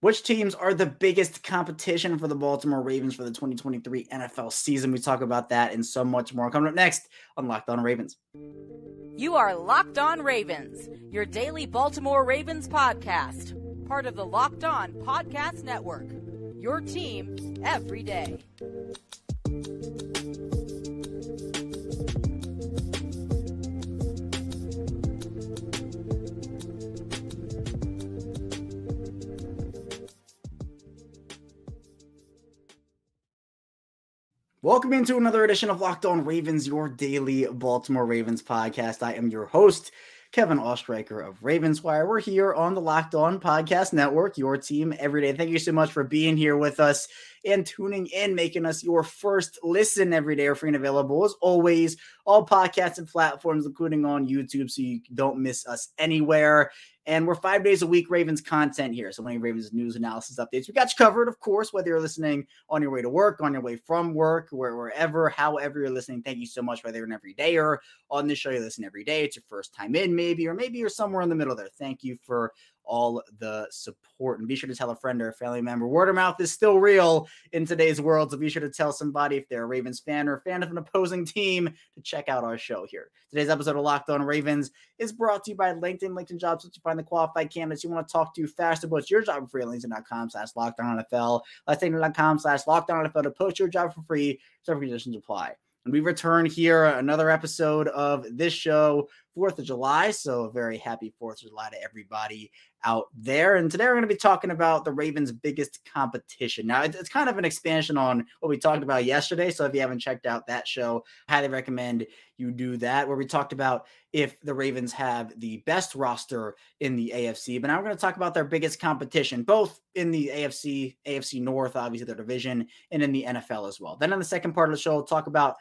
Which teams are the biggest competition for the Baltimore Ravens for the 2023 NFL season? We talk about that and so much more coming up next on Locked On Ravens. You are Locked On Ravens, your daily Baltimore Ravens podcast, part of the Locked On Podcast Network. Your team every day. Welcome into another edition of Locked On Ravens, your daily Baltimore Ravens podcast. I am your host, Kevin Oestreicher of Ravens Wire. We're here on the Locked On Podcast Network, your team every day. Thank you so much for being here with us and tuning in, making us your first listen every day. Are free and available as always, all podcasts and platforms, including on YouTube, so you don't miss us anywhere. And we're five days a week Ravens content here. So many Ravens news analysis updates. We got you covered, of course, whether you're listening on your way to work, on your way from work, where, wherever, however you're listening. Thank you so much, whether you're an on this show, you listen every day. It's your first time in, maybe, or maybe you're somewhere in the middle there. Thank you for all the support. And be sure to tell a friend or a family member. Word of mouth is still real in today's world. So be sure to tell somebody if they're a Ravens fan or a fan of an opposing team to check out our show here. Today's episode of Locked On Ravens is brought to you by LinkedIn. LinkedIn jobs to find the qualified candidates you want to talk to fast about your job for free LinkedIn.com slash locked on NFL. LinkedIn.com slash locked on NFL to post your job for free. Several conditions apply. And we return here another episode of this show, 4th of July. So, a very happy 4th of July to everybody out there. And today we're going to be talking about the Ravens' biggest competition. Now, it's kind of an expansion on what we talked about yesterday. So, if you haven't checked out that show, highly recommend you do that, where we talked about if the Ravens have the best roster in the AFC. But now we're going to talk about their biggest competition, both in the AFC, AFC North, obviously their division, and in the NFL as well. Then in the second part of the show, we'll talk about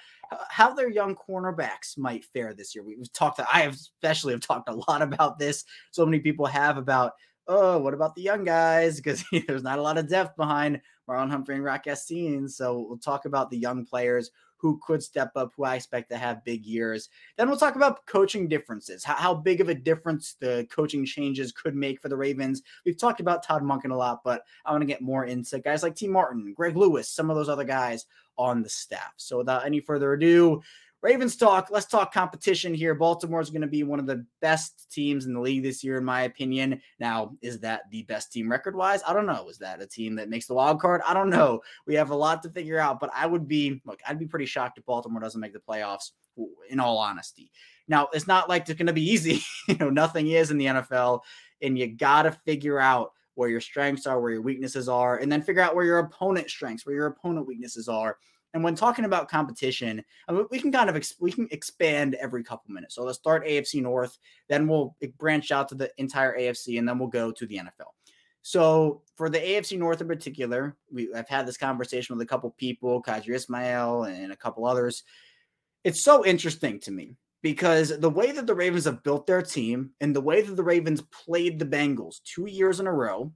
how their young cornerbacks might fare this year. We've talked, I especially have talked a lot about this. So many people have about, oh, what about the young guys? Because there's not a lot of depth behind Marlon Humphrey and Rock Ya-Sin. So we'll talk about the young players who could step up, who I expect to have big years. Then we'll talk about coaching differences, how, how big of a difference the coaching changes could make for the Ravens. We've talked about Todd Monken a lot, but I want to get more into guys like Tee Martin, Greg Lewis, some of those other guys on the staff. So without any further ado, Ravens talk. Let's talk competition here. Baltimore is going to be one of the best teams in the league this year, in my opinion. Now, is that the best team record wise? I don't know. Is that a team that makes the wild card? I don't know. We have a lot to figure out, but I would be look. I'd be pretty shocked if Baltimore doesn't make the playoffs. In all honesty, now it's not like it's going to be easy. you know, nothing is in the NFL, and you got to figure out where your strengths are, where your weaknesses are, and then figure out where your opponent's strengths, where your opponent weaknesses are and when talking about competition, uh, I mean, we can kind of ex- we can expand every couple minutes. So let's start AFC North, then we'll branch out to the entire AFC, and then we'll go to the NFL. So for the AFC North in particular, we I've had this conversation with a couple people, Qadry Ismail and a couple others. It's so interesting to me because the way that the Ravens have built their team and the way that the Ravens played the Bengals two years in a row,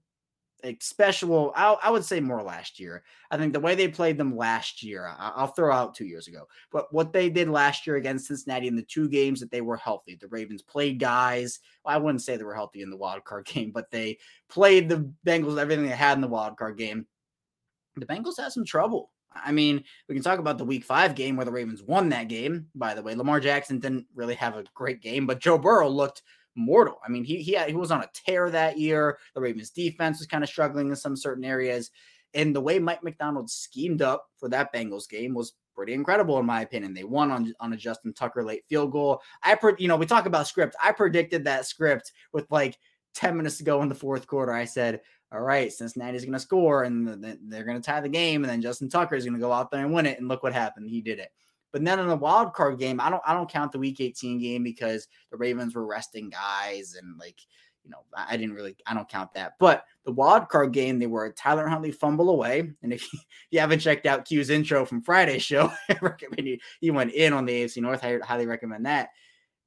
special. I, I, would say more last year. I think the way they played them last year, I, will throw out two years ago, but what they did last year against Cincinnati in the two games that they were healthy, the Ravens played guys. Well, I wouldn't say they were healthy in the wild card game, but they played the Bengals everything they had in the wild card game. The Bengals had some trouble. I mean, we can talk about the week five game where the Ravens won that game. By the way, Lamar Jackson didn't really have a great game, but Joe Burrow looked mortal. I mean, he he had, he was on a tear that year. The Ravens defense was kind of struggling in some certain areas, and the way Mike Macdonald schemed up for that Bengals game was pretty incredible in my opinion. They won on on a Justin Tucker late field goal. I pre- you know we talk about script. I predicted that script with like 10 minutes to go in the fourth quarter. I said, all right, Cincinnati's going to score and they're going to tie the game, and then Justin Tucker is going to go out there and win it. And look what happened. He did it. But then in the wild card game, I don't I don't count the week 18 game because the Ravens were resting guys and like you know, I didn't really, I don't count that. But the wild card game, they were a Tyler Huntley fumble away. And if you, haven't checked out Q's intro from Friday's show, I recommend you, he went in on the AFC North. I highly recommend that.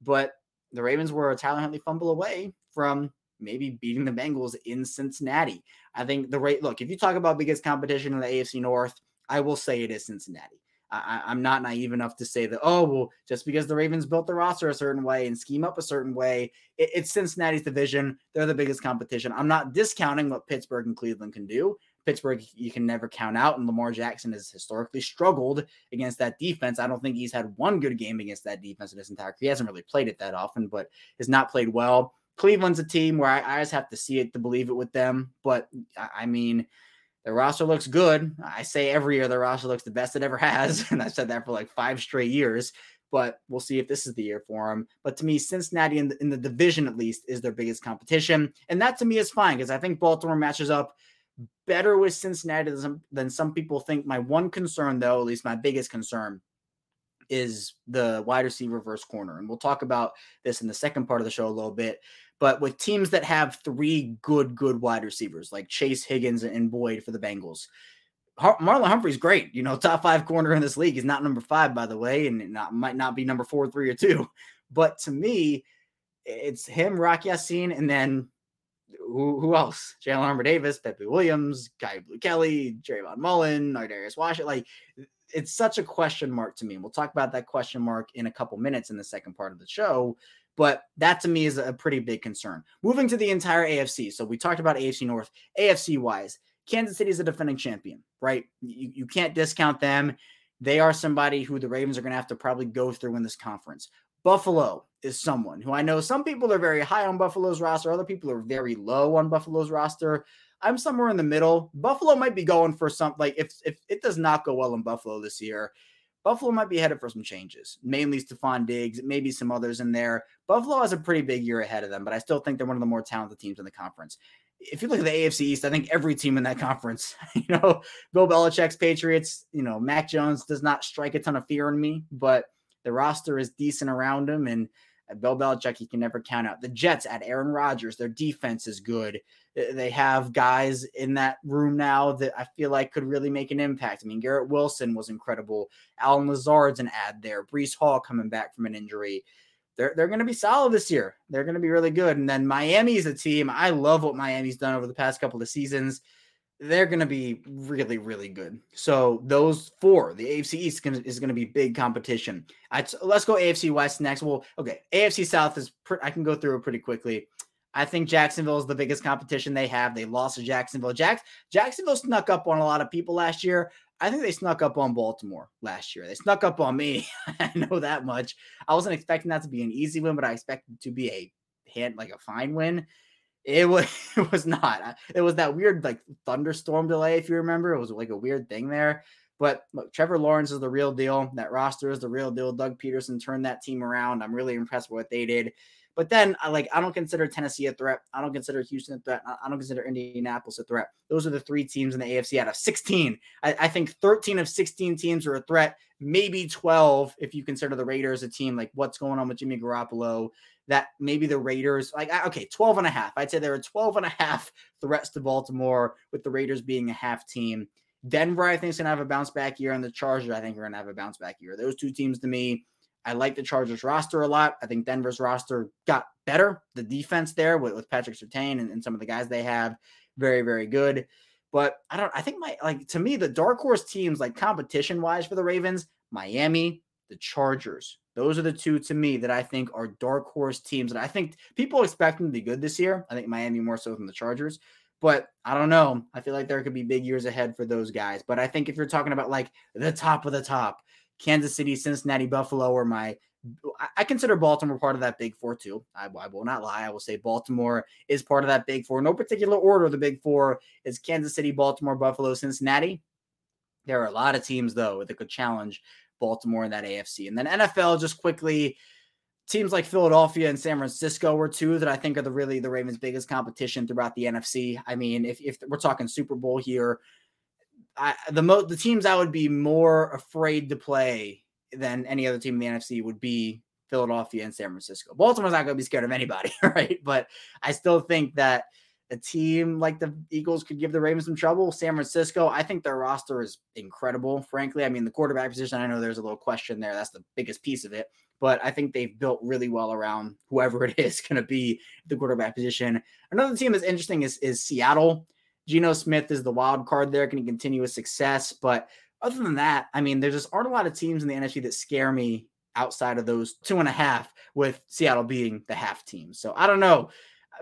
But the Ravens were a Tyler Huntley fumble away from maybe beating the Bengals in Cincinnati. I think the rate, look, if you talk about biggest competition in the AFC North, I will say it is Cincinnati. I, am not naive enough to say that, oh, well, just because the Ravens built the roster a certain way and scheme up a certain way, it, it's Cincinnati's division. They're the biggest competition. I'm not discounting what Pittsburgh and Cleveland can do. Pittsburgh, you can never count out, and Lamar Jackson has historically struggled against that defense. I don't think he's had one good game against that defense in his entire career. He hasn't really played it that often, but has not played well. Cleveland's a team where I, I just have to see it to believe it with them. But I mean, the roster looks good. I say every year the roster looks the best it ever has. And I've said that for like five straight years. But we'll see if this is the year for them. But to me, Cincinnati in the, in the division, at least, is their biggest competition. And that to me is fine because I think Baltimore matches up better with Cincinnati than some, than some people think. My one concern, though, at least my biggest concern, is the wide receiver versus corner. And we'll talk about this in the second part of the show a little bit. But with teams that have three good, good wide receivers like Chase Higgins and Boyd for the Bengals, Marlon Humphrey's great. You know, top five corner in this league. He's not number five, by the way, and not might not be number four, three, or two. But to me, it's him, Rock Ya-Sin, and then who, who else? Jalyn Armour Davis, Pepe Williams, Guy Blu Kelly, Trayvon Mullen, Darius Washington. Like it's such a question mark to me. And We'll talk about that question mark in a couple minutes in the second part of the show. But that to me is a pretty big concern. Moving to the entire AFC. So we talked about AFC North. AFC wise, Kansas City is a defending champion, right? You, you can't discount them. They are somebody who the Ravens are going to have to probably go through in this conference. Buffalo is someone who I know some people are very high on Buffalo's roster, other people are very low on Buffalo's roster. I'm somewhere in the middle. Buffalo might be going for some like if if it does not go well in Buffalo this year, Buffalo might be headed for some changes, mainly Stefon Diggs, maybe some others in there. Buffalo has a pretty big year ahead of them, but I still think they're one of the more talented teams in the conference. If you look at the AFC East, I think every team in that conference, you know, Bill Belichick's Patriots, you know, Mac Jones does not strike a ton of fear in me, but the roster is decent around him. And Bill Belichick, you can never count out. The Jets at Aaron Rodgers, their defense is good. They have guys in that room now that I feel like could really make an impact. I mean, Garrett Wilson was incredible. Allen Lazard's an ad there. Breece Hall coming back from an injury. They're, they're going to be solid this year. They're going to be really good. And then Miami is a team. I love what Miami's done over the past couple of seasons. They're going to be really, really good. So those four, the AFC East is going to be big competition. Let's go AFC West next. Well, okay, AFC South is. I can go through it pretty quickly. I think Jacksonville is the biggest competition they have. They lost to Jacksonville. Jacks Jacksonville snuck up on a lot of people last year. I think they snuck up on Baltimore last year. They snuck up on me. I know that much. I wasn't expecting that to be an easy win, but I expected to be a hit, like a fine win. It was it was not. It was that weird like thunderstorm delay, if you remember. It was like a weird thing there. But look, Trevor Lawrence is the real deal. That roster is the real deal. Doug Pederson turned that team around. I'm really impressed with what they did. But then I like I don't consider Tennessee a threat. I don't consider Houston a threat. I don't consider Indianapolis a threat. Those are the three teams in the AFC out of 16. I, I think 13 of 16 teams are a threat. Maybe 12 if you consider the Raiders a team. Like what's going on with Jimmy Garoppolo? That maybe the Raiders, like okay, 12 and a half. I'd say there are 12 and a half threats to Baltimore, with the Raiders being a half team. Denver, I think, is gonna have a bounce back year, and the Chargers, I think, are gonna have a bounce back year. Those two teams to me I like the Chargers roster a lot. I think Denver's roster got better. The defense there with, with Patrick Surtain and, and some of the guys they have, very, very good. But I don't, I think my, like, to me, the dark horse teams, like competition wise for the Ravens, Miami, the Chargers. Those are the two to me that I think are dark horse teams that I think people expect them to be good this year. I think Miami more so than the Chargers. But I don't know. I feel like there could be big years ahead for those guys. But I think if you're talking about like the top of the top, Kansas City, Cincinnati, Buffalo are my. I consider Baltimore part of that big four too. I, I, will not lie. I will say Baltimore is part of that big four. No particular order. The big four is Kansas City, Baltimore, Buffalo, Cincinnati. There are a lot of teams though that could challenge Baltimore in that AFC. And then NFL, just quickly, teams like Philadelphia and San Francisco were two that I think are the really the Ravens' biggest competition throughout the NFC. I mean, if if we're talking Super Bowl here, I, the mo- the teams I would be more afraid to play than any other team in the NFC would be Philadelphia and San Francisco. Baltimore's not going to be scared of anybody, right? But I still think that a team like the Eagles could give the Ravens some trouble. San Francisco, I think their roster is incredible. Frankly, I mean the quarterback position. I know there's a little question there. That's the biggest piece of it, but I think they've built really well around whoever it is going to be the quarterback position. Another team that's interesting is is Seattle. Geno Smith is the wild card there. Can he continue his success? But other than that, I mean, there just aren't a lot of teams in the NFC that scare me outside of those two and a half, with Seattle being the half team. So I don't know.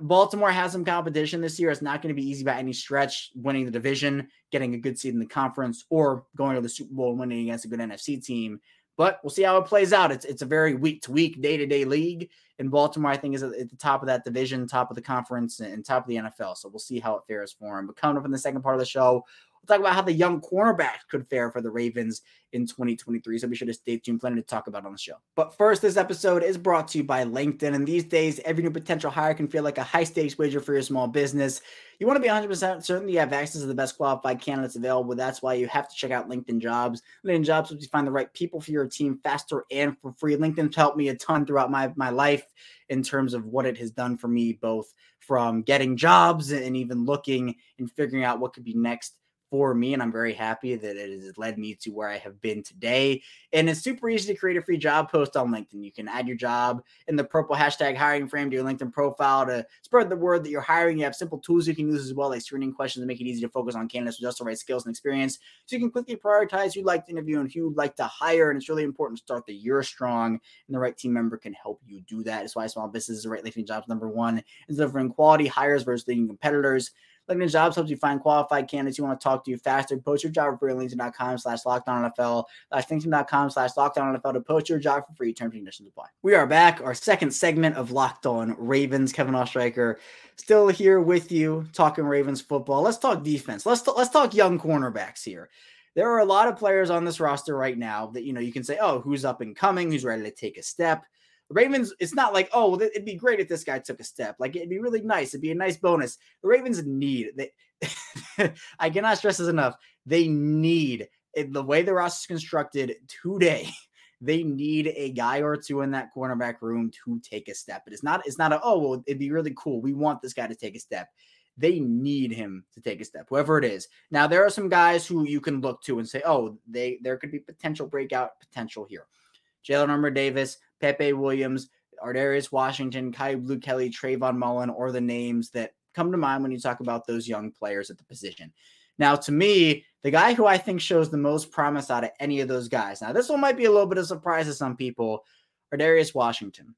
Baltimore has some competition this year. It's not going to be easy by any stretch winning the division, getting a good seed in the conference, or going to the Super Bowl and winning against a good NFC team. But we'll see how it plays out. It's it's a very week to week, day to day league. And Baltimore, I think, is at the top of that division, top of the conference, and top of the NFL. So we'll see how it fares for him. But coming up in the second part of the show, We'll talk about how the young cornerbacks could fare for the Ravens in 2023. So be sure to stay tuned. Plenty to talk about on the show. But first, this episode is brought to you by LinkedIn. And these days, every new potential hire can feel like a high stakes wager for your small business. You want to be 100% certain you have access to the best qualified candidates available. That's why you have to check out LinkedIn Jobs. LinkedIn Jobs helps you find the right people for your team faster and for free. LinkedIn's helped me a ton throughout my, my life in terms of what it has done for me, both from getting jobs and even looking and figuring out what could be next for me, and I'm very happy that it has led me to where I have been today. And it's super easy to create a free job post on LinkedIn. You can add your job in the purple hashtag hiring frame to your LinkedIn profile to spread the word that you're hiring. You have simple tools you can use as well, like screening questions to make it easy to focus on candidates with just the right skills and experience. So you can quickly prioritize who you'd like to interview and who you'd like to hire. And it's really important to start the year strong, and the right team member can help you do that. That's why small businesses are right LinkedIn jobs number one is delivering quality hires versus leading competitors. LinkedIn Jobs helps you find qualified candidates you want to talk to you faster. Post your job for free at LinkedIn.com slash lockdown NFL. slash LinkedIn.com slash lockdown NFL to post your job for free. Terms and conditions apply. We are back. Our second segment of Locked On Ravens. Kevin Oestreicher still here with you talking Ravens football. Let's talk defense. Let's, t- let's talk young cornerbacks here there are a lot of players on this roster right now that you know you can say, oh, who's up and coming, who's ready to take a step. Ravens, it's not like, oh, it'd be great if this guy took a step. Like it'd be really nice. It'd be a nice bonus. The Ravens need they I cannot stress this enough. They need eh, the way the roster is constructed today. They need a guy or two in that cornerback room to take a step. But It is not, it's not a, oh, well, it'd be really cool. We want this guy to take a step. They need him to take a step, whoever it is. Now, there are some guys who you can look to and say, oh, they there could be potential breakout potential here. Jalyn Armour Davis, Pepe Williams, Ar'Darius Washington, Kyu Blu Kelly, Trayvon Mullen, or the names that come to mind when you talk about those young players at the position. Now, to me, the guy who I think shows the most promise out of any of those guys. Now, this one might be a little bit of a surprise to some people. Ar'Darius Washington.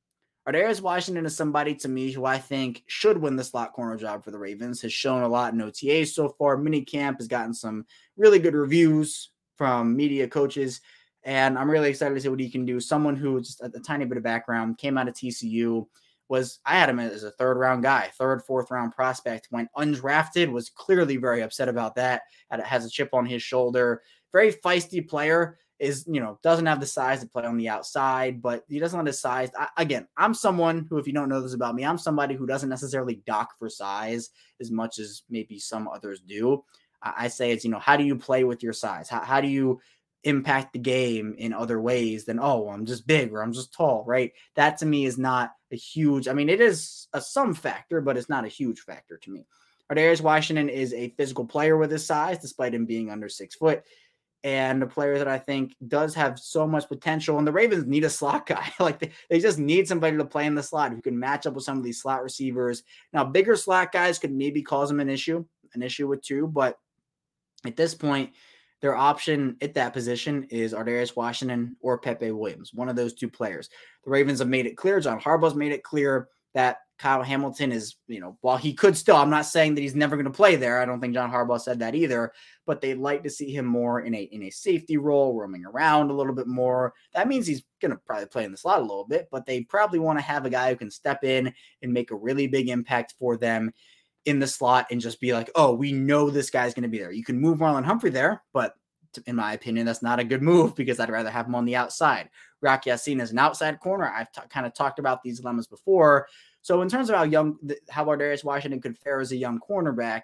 Ar'Darius Washington is somebody to me who I think should win the slot corner job for the Ravens. Has shown a lot in OTAs so far. Mini camp has gotten some really good reviews from media coaches. And I'm really excited to see what he can do. Someone who just a, a tiny bit of background came out of TCU was I had him as a third round guy, third, fourth round prospect, went undrafted, was clearly very upset about that. Had, has a chip on his shoulder. Very feisty player. Is you know doesn't have the size to play on the outside, but he doesn't have the size. I, again, I'm someone who, if you don't know this about me, I'm somebody who doesn't necessarily dock for size as much as maybe some others do. I, I say it's you know how do you play with your size? How, how do you impact the game in other ways than oh I'm just big or I'm just tall, right? That to me is not a huge. I mean, it is a some factor, but it's not a huge factor to me. Ar'Darius Washington is a physical player with his size, despite him being under six foot, and a player that I think does have so much potential. And the Ravens need a slot guy. like they, they just need somebody to play in the slot who can match up with some of these slot receivers. Now, bigger slot guys could maybe cause them an issue, an issue with two, but at this point their option at that position is Ar'Darius Washington or Pepe Williams, one of those two players. The Ravens have made it clear. John Harbaugh's made it clear that Kyle Hamilton is, you know, while he could still, I'm not saying that he's never going to play there. I don't think John Harbaugh said that either, but they'd like to see him more in a in a safety role, roaming around a little bit more. That means he's going to probably play in the slot a little bit, but they probably want to have a guy who can step in and make a really big impact for them in the slot and just be like, oh, we know this guy's going to be there. You can move Marlon Humphrey there, but in my opinion, that's not a good move because I'd rather have him on the outside. Rock Ya-Sin is an outside corner. I've t- kind of talked about these dilemmas before. So in terms of how young, how Darius Washington could fare as a young cornerback,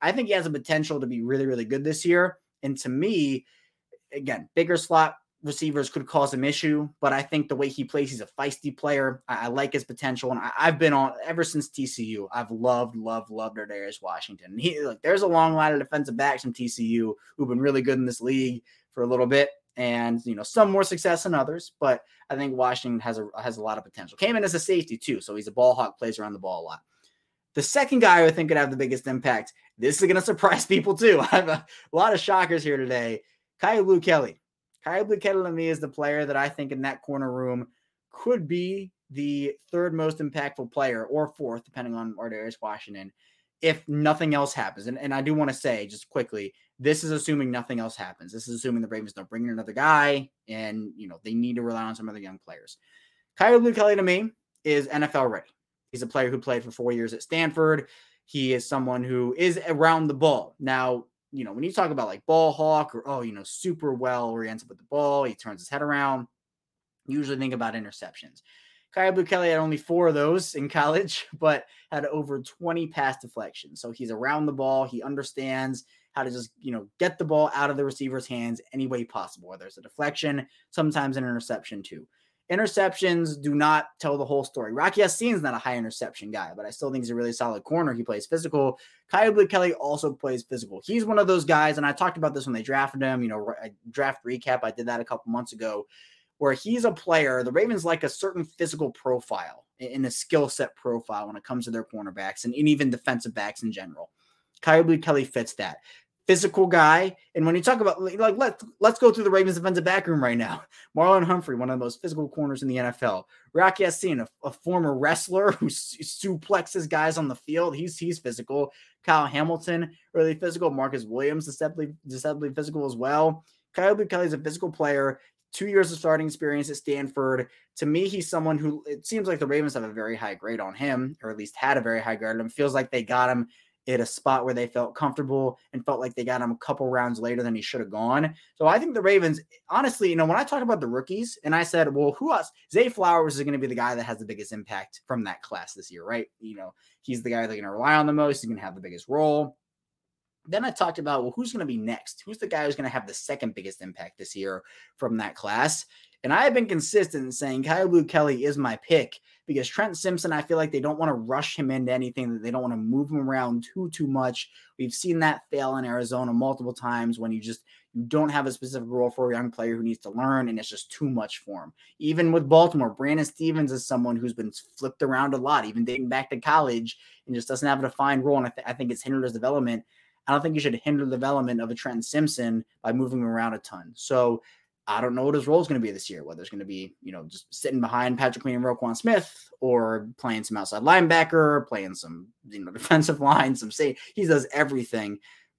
I think he has a potential to be really, really good this year. And to me, again, bigger slot receivers could cause him issue, but I think the way he plays, he's a feisty player. I, I like his potential, and I, have been on ever since TCU. I've loved, loved, loved Darius Washington. He like there's a long line of defensive backs from TCU who've been really good in this league for a little bit, and you know some more success than others. But I think Washington has a has a lot of potential. Came in as a safety too, so he's a ball hawk, plays around the ball a lot. The second guy I think could have the biggest impact. This is going to surprise people too. I have a, a lot of shockers here today Kyu Blu Kelly. To me is the player that I think in that corner room could be the third most impactful player or fourth, depending on Ar'Darius Washington, if nothing else happens. And, and I do want to say just quickly, this is assuming nothing else happens. This is assuming the Ravens don't bring in another guy and you know they need to rely on some other young players. Kyu Blu Kelly to me is NFL ready. He's a player who played for four years at Stanford. He is someone who is around the ball. Now, you know, when you talk about like ball hawk or, oh, you know, super well oriented with the ball, he turns his head around. usually think about interceptions. Blu Kelly had only four of those in college, but had over 20 pass deflections. So he's around the ball. He understands how to just, you know, get the ball out of the receiver's hands any way possible, whether it's a deflection, sometimes an interception too interceptions do not tell the whole story. Rocky is not a high interception guy, but I still think he's a really solid corner. He plays physical. Kyu Blu Kelly also plays physical. He's one of those guys, and I talked about this when they drafted him. You know, draft recap. I did that a couple months ago, where he's a player. The Ravens like a certain physical profile in a skill set profile when it comes to their cornerbacks and, and even defensive backs in general. Kyu Blu Kelly fits that physical guy. And when you talk about like let's let's go through the Ravens defensive back room right now. Marlon Humphrey, one of the most physical corners in the NFL. Rock Ya-Sin, a, a, former wrestler who suplexes guys on the field. He's he's physical. Kyle Hamilton, really physical. Marcus Williams, deceptively deceptively physical as well. Kyle Blu Kelly's a physical player. Two years of starting experience at Stanford. To me, he's someone who it seems like the Ravens have a very high grade on him, or at least had a very high grade on him. Feels like they got him at a spot where they felt comfortable and felt like they got him a couple rounds later than he should have gone. So I think the Ravens, honestly, you know, when I talk about the rookies and I said, well, who else? Zay Flowers is going to be the guy that has the biggest impact from that class this year, right? You know, he's the guy they're going to rely on the most. He's going to have the biggest role. Then I talked about, well, who's going to be next? Who's the guy who's going to have the second biggest impact this year from that class? And I have been consistent in saying Kyle Blu Kelly is my pick because Trent Simpson, I feel like they don't want to rush him into anything, they don't want to move him around too, too much. We've seen that fail in Arizona multiple times when you just you don't have a specific role for a young player who needs to learn, and it's just too much for him. Even with Baltimore, Brandon Stephens is someone who's been flipped around a lot, even dating back to college, and just doesn't have a defined role. And I, th- I think it's hindered his development. I don't think you should hinder the development of a Trent Simpson by moving him around a ton. So I don't know what his role is going to be this year, whether it's going to be, you know, just sitting behind Patrick Queen and Roquan Smith or playing some outside linebacker, playing some, you know, defensive line, some say he does everything.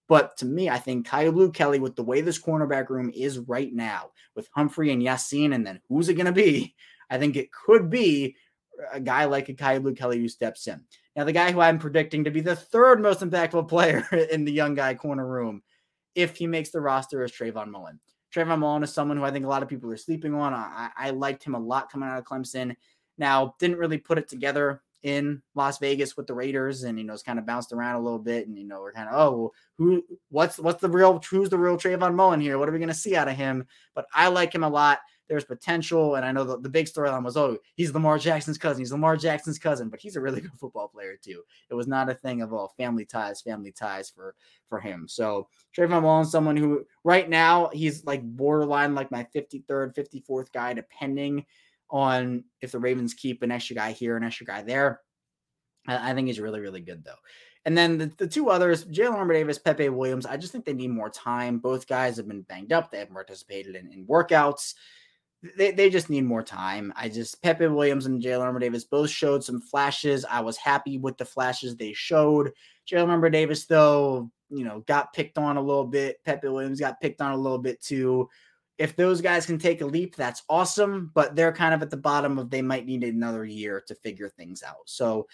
But to me, I think Kyu Blu Kelly, with the way this cornerback room is right now, with Humphrey and Ya-Sin, and then who's it going to be? I think it could be a guy like a Kyu Blu Kelly who steps in. Now, the guy who I'm predicting to be the third most impactful player in the young guy corner room, if he makes the roster, is Trayvon Mullen. Trayvon Mullen is someone who I think a lot of people are sleeping on. I, I liked him a lot coming out of Clemson. Now, didn't really put it together in Las Vegas with the Raiders, and you know, it's kind of bounced around a little bit, and you know, we're kind of, oh, who, what's, what's the real, who's the real Trayvon Mullen here? What are we going to see out of him? But I like him a lot there's potential. And I know the, the big storyline was, oh, he's Lamar Jackson's cousin. He's Lamar Jackson's cousin, but he's a really good football player too. It was not a thing of oh, family ties, family ties for for him. So Trayvon Mullen, someone who right now he's like borderline like my 53rd, 54th guy, depending on if the Ravens keep an extra guy here, an extra guy there. I, I think he's really, really good though. And then the, the two others, Jalyn Armour Davis, Pepe Williams, I just think they need more time. Both guys have been banged up. They haven't participated in, in workouts they, they just need more time. I just Pepe Williams and Jalyn Armour Davis both showed some flashes. I was happy with the flashes they showed. Jalyn Armour Davis, though, you know, got picked on a little bit. Pepe Williams got picked on a little bit too. If those guys can take a leap, that's awesome. But they're kind of at the bottom of they might need another year to figure things out. So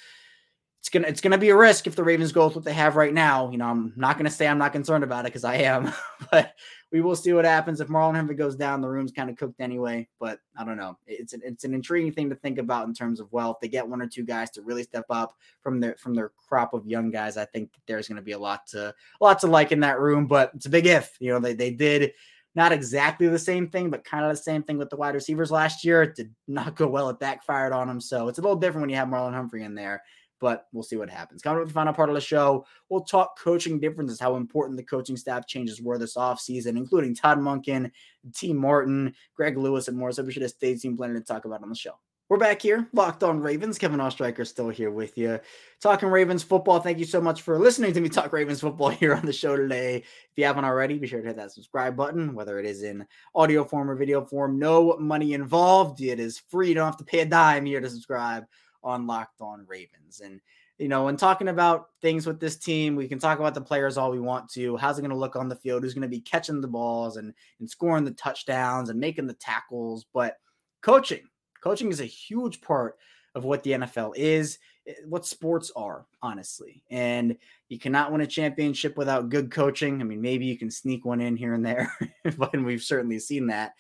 it's gonna it's gonna be a risk if the Ravens go with what they have right now. You know, I'm not gonna say I'm not concerned about it because I am, but we will see what happens if Marlon Humphrey goes down. The room's kind of cooked anyway, but I don't know. It's an, it's an intriguing thing to think about in terms of well, if they get one or two guys to really step up from their from their crop of young guys, I think there's going to be a lot to a lot to like in that room. But it's a big if. You know, they they did not exactly the same thing, but kind of the same thing with the wide receivers last year. It did not go well. It backfired on them. So it's a little different when you have Marlon Humphrey in there but we'll see what happens. Coming up the final part of the show, we'll talk coaching differences, how important the coaching staff changes were this offseason, including Todd Monken, Tee Martin, Greg Lewis, and more. So we should have stayed tuned plenty to talk about on the show. We're back here, locked on Ravens. Kevin Oestreicher still here with you, talking Ravens football. Thank you so much for listening to me talk Ravens football here on the show today. If you haven't already, be sure to hit that subscribe button, whether it is in audio form or video form. No money involved. It is free. You don't have to pay a dime here to subscribe on Locked On Ravens. And you know, when talking about things with this team, we can talk about the players all we want to. How's it going to look on the field? Who's going to be catching the balls and and scoring the touchdowns and making the tackles? But coaching Coaching is a huge part of what the NFL is, eh, what sports are, honestly. And you cannot win a championship without good coaching. I mean, maybe you can sneak one in here and there, but we've certainly seen that.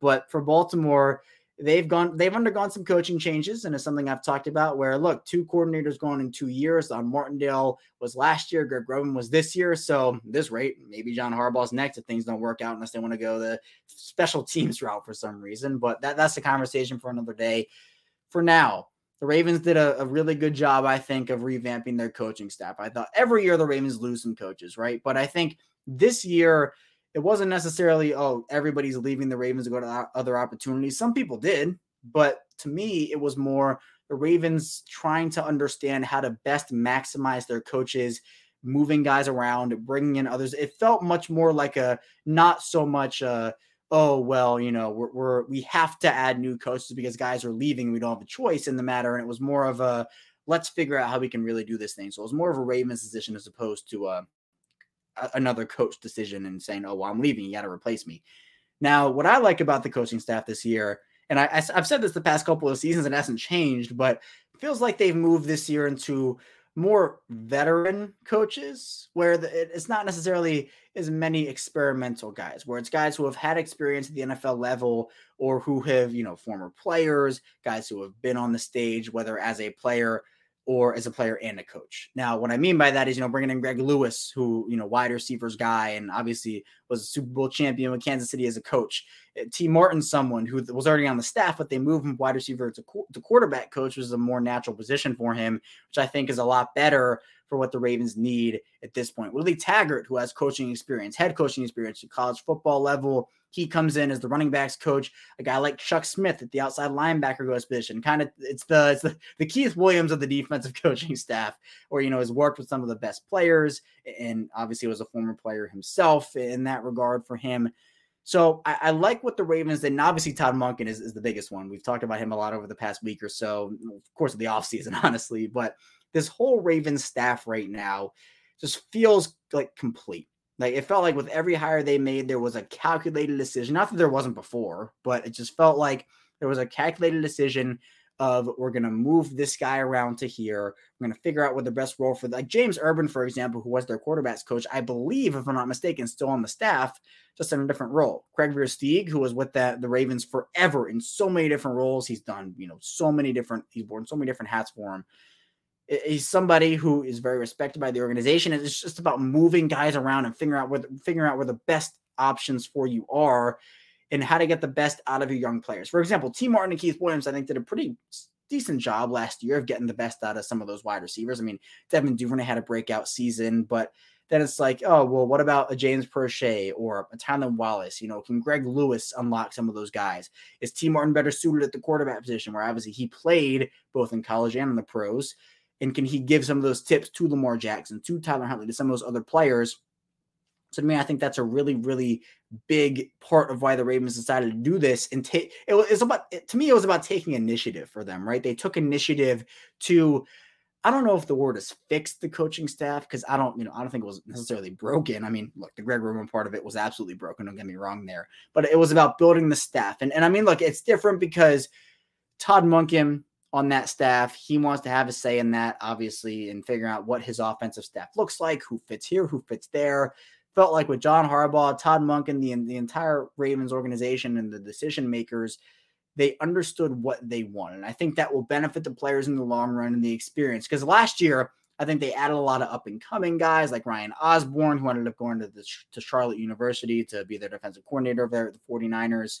But for Baltimore, they've gone they've undergone some coaching changes and it's something i've talked about where look two coordinators going in two years on martindale was last year greg roman was this year. So this rate maybe john harbaugh's next if things don't work out unless they want to go the special teams route for some reason. But that, that's a conversation for another day. For now the ravens did a, a really good job i think of revamping their coaching staff. I thought every year the ravens lose some coaches right? But i think this year it wasn't necessarily, oh, everybody's leaving the Ravens to go to other opportunities. Some people did, but to me, it was more the Ravens trying to understand how to best maximize their coaches, moving guys around, bringing in others. It felt much more like a not so much uh oh well you know we're, we're we have to add new coaches because guys are leaving we don't have a choice in the matter and it was more of a let's figure out how we can really do this thing so it was more of a ravens decision as opposed to uh another coach decision and saying, "Oh, well, I'm leaving. You got to replace me." Now, what I like about the coaching staff this year, and I, have said this the past couple of seasons, it hasn't changed, but feels like they've moved this year into more veteran coaches, where the, it's not necessarily as many experimental guys, where it's guys who have had experience at the NFL level or who have, you know, former players, guys who have been on the stage, whether as a player or as a player and a coach. Now, what I mean by that is, you know, bringing in Greg Lewis, who, you know, wide receivers guy and obviously was a Super Bowl champion with Kansas City as a coach. Uh, Tee Martin, someone who was already on the staff, but they moved from wide receiver to, to quarterback coach, was a more natural position for him, which I think is a lot better for what the Ravens need at this point. Willie Taggart, who has coaching experience, head coaching experience at college football level, he comes in as the running backs coach. A guy like Chuck Smith at the outside linebacker goes position. Kind of, it's the it's the, the Keith Williams of the defensive coaching staff, or you know has worked with some of the best players, and obviously was a former player himself in that regard for him. So I, I, like what the Ravens did. And obviously, Todd Monken is, is the biggest one. We've talked about him a lot over the past week or so, of course, of the offseason, honestly. But this whole Ravens staff right now just feels like complete. Like it felt like with every hire they made, there was a calculated decision. Not that there wasn't before, but it just felt like there was a calculated decision of we're going to move this guy around to here. We're going to figure out what the best role for like James Urban, for example, who was their quarterbacks coach, I believe, if I'm not mistaken, still on the staff, just in a different role. Craig Versteeg, who was with the, the Ravens forever in so many different roles. He's done, you know, so many different, he's worn so many different hats for him he's somebody who is very respected by the organization. And it's just about moving guys around and figuring out where the, figuring out where the best options for you are and how to get the best out of your young players. For example, Tee Martin and Keith Williams, I think, did a pretty decent job last year of getting the best out of some of those wide receivers. I mean, Devin Duvernay had a breakout season, but then it's like, oh, well, what about a James Proche or a Tylan Wallace? You know, can Greg Lewis unlock some of those guys? Is Tee Martin better suited at the quarterback position where obviously he played both in college and in the pros? And can he give some of those tips to Lamar Jackson, to Tyler Huntley, to some of those other players? So to me, I think that's a really, really big part of why the Ravens decided to do this. And take it was about to me, it was about taking initiative for them, right? They took initiative to I don't know if the word is fixed the coaching staff because I don't, you know, I don't think it was necessarily broken. I mean, look, the Greg Roman part of it was absolutely broken. Don't get me wrong there, but it was about building the staff. And and I mean, look, it's different because Todd Monken on that staff. He wants to have a say in that, obviously, and figuring out what his offensive staff looks like, who fits here, who fits there. Felt like with John Harbaugh, Todd Monken, the the entire Ravens organization and the decision makers, they understood what they wanted. And I think that will benefit the players in the long run and the experience. Because last year, I think they added a lot of up and coming guys like Ryan Osborne, who ended up going to the, to Charlotte University to be their defensive coordinator there at the 49ers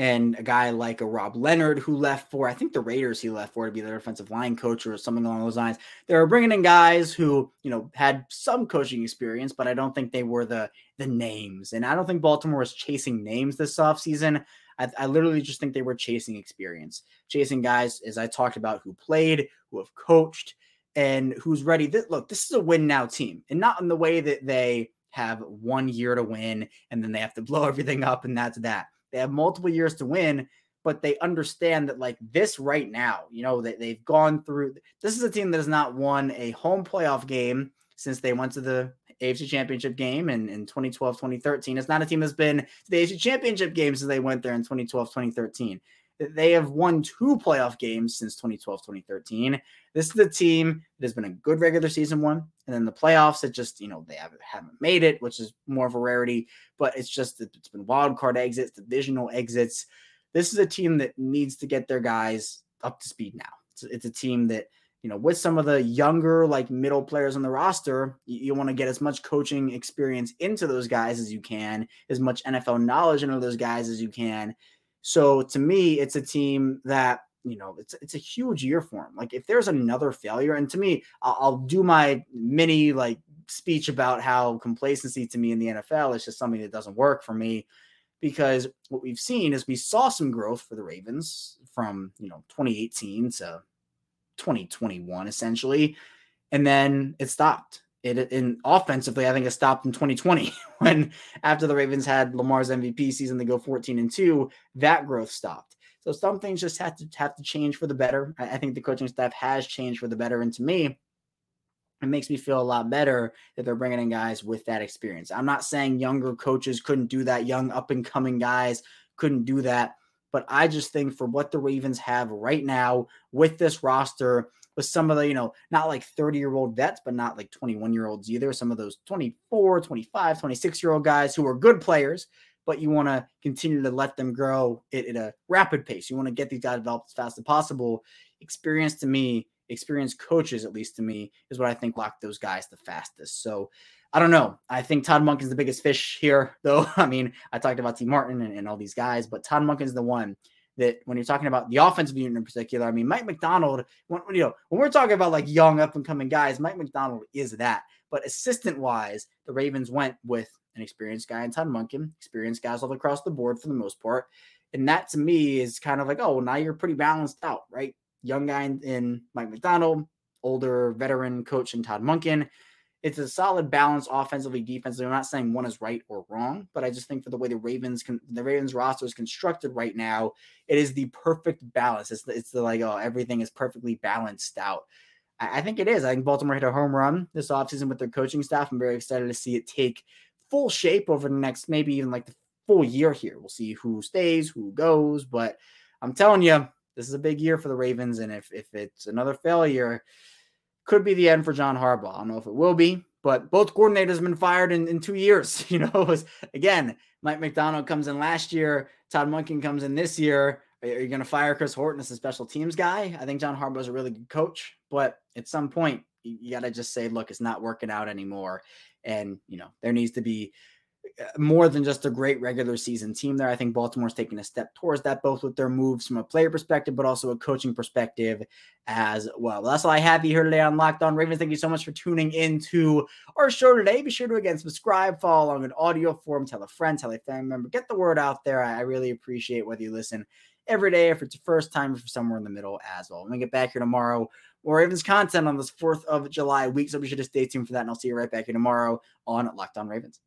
and a guy like a Rob Leonard who left for I think the Raiders he left for to be their defensive line coach or something along those lines. They were bringing in guys who you know had some coaching experience, but I don't think they were the the names. And I don't think Baltimore was chasing names this offseason. I, I literally just think they were chasing experience, chasing guys, as I talked about, who played, who have coached, and who's ready. Th- look, this is a win now team, and not in the way that they have one year to win and then they have to blow everything up and that's that. They have multiple years to win, but they understand that like this right now, you know, that they've gone through. This is a team that has not won a home playoff game since they went to the AFC Championship game in, in 2012, 2013. It's not a team that's been to the AFC Championship game since they went there in 2012, 2013. They have won two playoff games since 2012, 2013. This is the team that has been a good regular season one. And then the playoffs, it just, you know, they haven't, haven't made it, which is more of a rarity, but it's just, it's been wild card exits, divisional exits. This is a team that needs to get their guys up to speed now. It's, it's a team that, you know, with some of the younger, like middle players on the roster, you, you want to get as much coaching experience into those guys as you can, as much NFL knowledge into those guys as you can, so to me, it's a team that you know it's it's a huge year for him. Like if there's another failure, and to me, I'll, I'll do my mini like speech about how complacency to me in the NFL is just something that doesn't work for me because what we've seen is we saw some growth for the Ravens from you know 2018 to 2021 essentially, and then it stopped it in offensively, I think it stopped in 2020 when after the Ravens had Lamar's MVP season, they go 14 and 2, that growth stopped. So some things just have to have to change for the better. I, I think the coaching staff has changed for the better. And to me, it makes me feel a lot better that they're bringing in guys with that experience. I'm not saying younger coaches couldn't do that, young up and coming guys couldn't do that. But I just think for what the Ravens have right now with this roster, with some of the, you know, not like 30 year old vets, but not like 21 year olds either. Some of those 24, 25, 26 year old guys who are good players, but you want to continue to let them grow at, at a rapid pace. You want to get these guys developed as fast as possible. Experience to me, experienced coaches, at least to me, is what I think locked those guys the fastest. So I don't know. I think Todd Monken's the biggest fish here, though. I mean, I talked about Tee Martin and, and all these guys, but Todd Monken's the one that when you're talking about the offensive unit in particular, I mean, Mike Macdonald, when, you know, when we're talking about like young up and coming guys, Mike Macdonald is that. But assistant wise, the Ravens went with an experienced guy in Todd Monken, experienced guys all across the board for the most part. And that to me is kind of like, oh, well, now you're pretty balanced out, right? Young guy in, in Mike Macdonald, older veteran coach in Todd Monken it's a solid balance offensively, defensively. I'm not saying one is right or wrong, but I just think for the way the Ravens can, the Ravens roster is constructed right now, it is the perfect balance. It's the, it's the like, oh, everything is perfectly balanced out. I, I think it is. I think Baltimore hit a home run this offseason with their coaching staff. I'm very excited to see it take full shape over the next, maybe even like the full year here. We'll see who stays, who goes, but I'm telling you, this is a big year for the Ravens. And if, if it's another failure, could be the end for John Harbaugh. I don't know if it will be, but both coordinators have been fired in, in two years. You know, was, again, Mike Macdonald comes in last year, Todd Monken comes in this year. Are you going to fire Chris Horton as a special teams guy? I think John Harbaugh is a really good coach, but at some point, you got to just say, look, it's not working out anymore. And, you know, there needs to be more than just a great regular season team there. I think Baltimore's taking a step towards that, both with their moves from a player perspective, but also a coaching perspective as well. That's all I have you here today on Locked On Ravens. Thank you so much for tuning into our show today. Be sure to again subscribe, follow along in audio form, tell a friend, tell a family member, get the word out there. I really appreciate whether you listen every day, if it's your first time, or somewhere in the middle as well. When we get back here tomorrow, more Ravens content on this 4th of July week. So be sure to stay tuned for that. And I'll see you right back here tomorrow on Locked On Ravens.